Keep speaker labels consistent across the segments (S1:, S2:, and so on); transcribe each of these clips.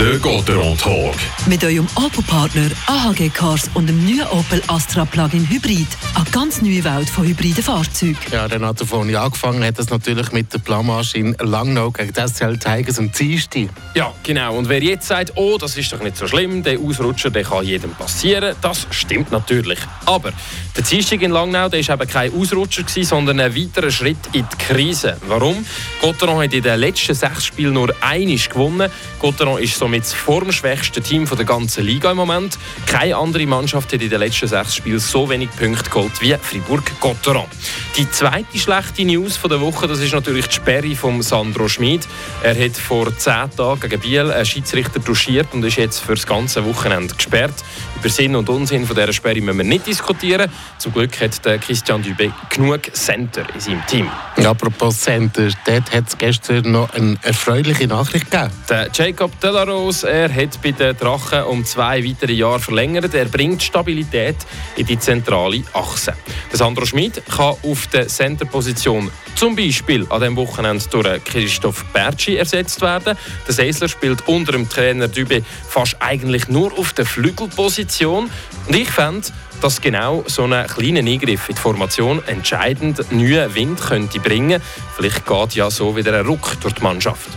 S1: Der Gotteron Talk.
S2: Mit eurem Opel-Partner AHG Cars und dem neuen Opel Astra Plug-in Hybrid. Eine ganz neue Welt von hybriden Fahrzeugen.
S3: Ja, Renato Foni angefangen hat das natürlich mit der Blamage in Langnau gegen das SCL Tigers am Dienstag.
S4: Ja, genau. Und wer jetzt sagt, oh, das ist doch nicht so schlimm, der Ausrutscher der kann jedem passieren, das stimmt natürlich. Aber der Dienstag in Langnau der war eben kein Ausrutscher, gewesen, sondern ein weiterer Schritt in die Krise. Warum? Gotteron hat in den letzten sechs Spielen nur einiges gewonnen. Gotteron ist somit das formschwächste Team der ganzen Liga im Moment. Keine andere Mannschaft hat in den letzten sechs Spielen so wenig Punkte geholt wie Fribourg-Gotteron. Die zweite schlechte News der Woche das ist natürlich die Sperre von Sandro Schmid. Er hat vor zehn Tagen gegen Biel einen Schiedsrichter duschiert und ist jetzt für das ganze Wochenende gesperrt. Über Sinn und Unsinn von dieser Sperre müssen wir nicht diskutieren. Zum Glück hat Christian Dubé genug Center in seinem Team.
S3: Ja, apropos Center, dort hat es gestern noch eine erfreuliche Nachricht gegeben.
S4: Der Jacob Delarose, er hat bei den Drachen um zwei weitere Jahre verlängert. Er bringt Stabilität in die zentrale Achse. Der Sandro Schmid kann auf der Centerposition zum Beispiel an diesem Wochenende durch Christoph Bertschi ersetzt werden. Der Seisler spielt unter dem Trainer Dübe fast eigentlich nur auf der Flügelposition. Und ich fände, dass genau so ein kleiner Eingriff in die Formation entscheidend neuen Wind könnte bringen. Vielleicht geht ja so wieder ein Ruck durch die Mannschaft.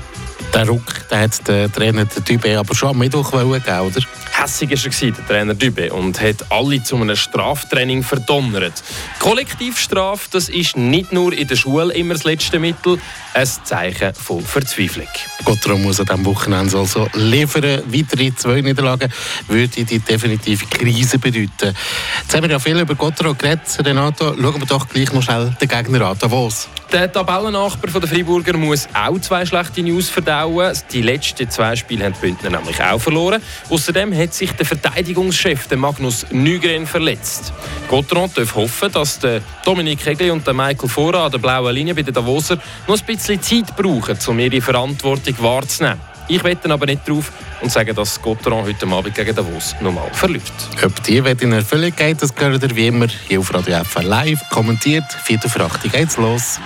S3: Der Ruck den hat der Trainer der Dübe aber schon am Mittwoch wollen, oder?
S4: Hässig war er, der Trainer Dübe, und hat alle zu einem Straftraining verdonnert. Kollektivstrafe, das ist nicht nur in der Schule immer das letzte Mittel, ein Zeichen von Verzweiflung.
S3: Gotteron muss an diesem Wochenende also liefern. Weitere zwei Niederlagen würde die definitive Krise bedeuten. Jetzt haben wir ja viel über Gotteron geredet, Renato. Schauen wir doch gleich noch schnell den Gegner an, Davos.
S4: Der Tabellennachbar der Freiburger muss auch zwei schlechte News verdauen. Die letzten zwei Spiele haben die Bündner nämlich auch verloren. Außerdem hat sich der Verteidigungschef der Magnus Nygren verletzt. Gotteron darf hoffen, dass Dominik Hegli und Michael Fora an der blauen Linie bei den Davoser noch ein bisschen Zeit brauchen, um ihre Verantwortung wahrzunehmen. Ich wette aber nicht drauf und sage, dass Gotteron heute Abend gegen Davos nochmal verliert.
S3: Ob die Wette in Erfüllung geht, das gehört ihr wie immer hier auf Radio FR live kommentiert. Vierte für 8 geht's los.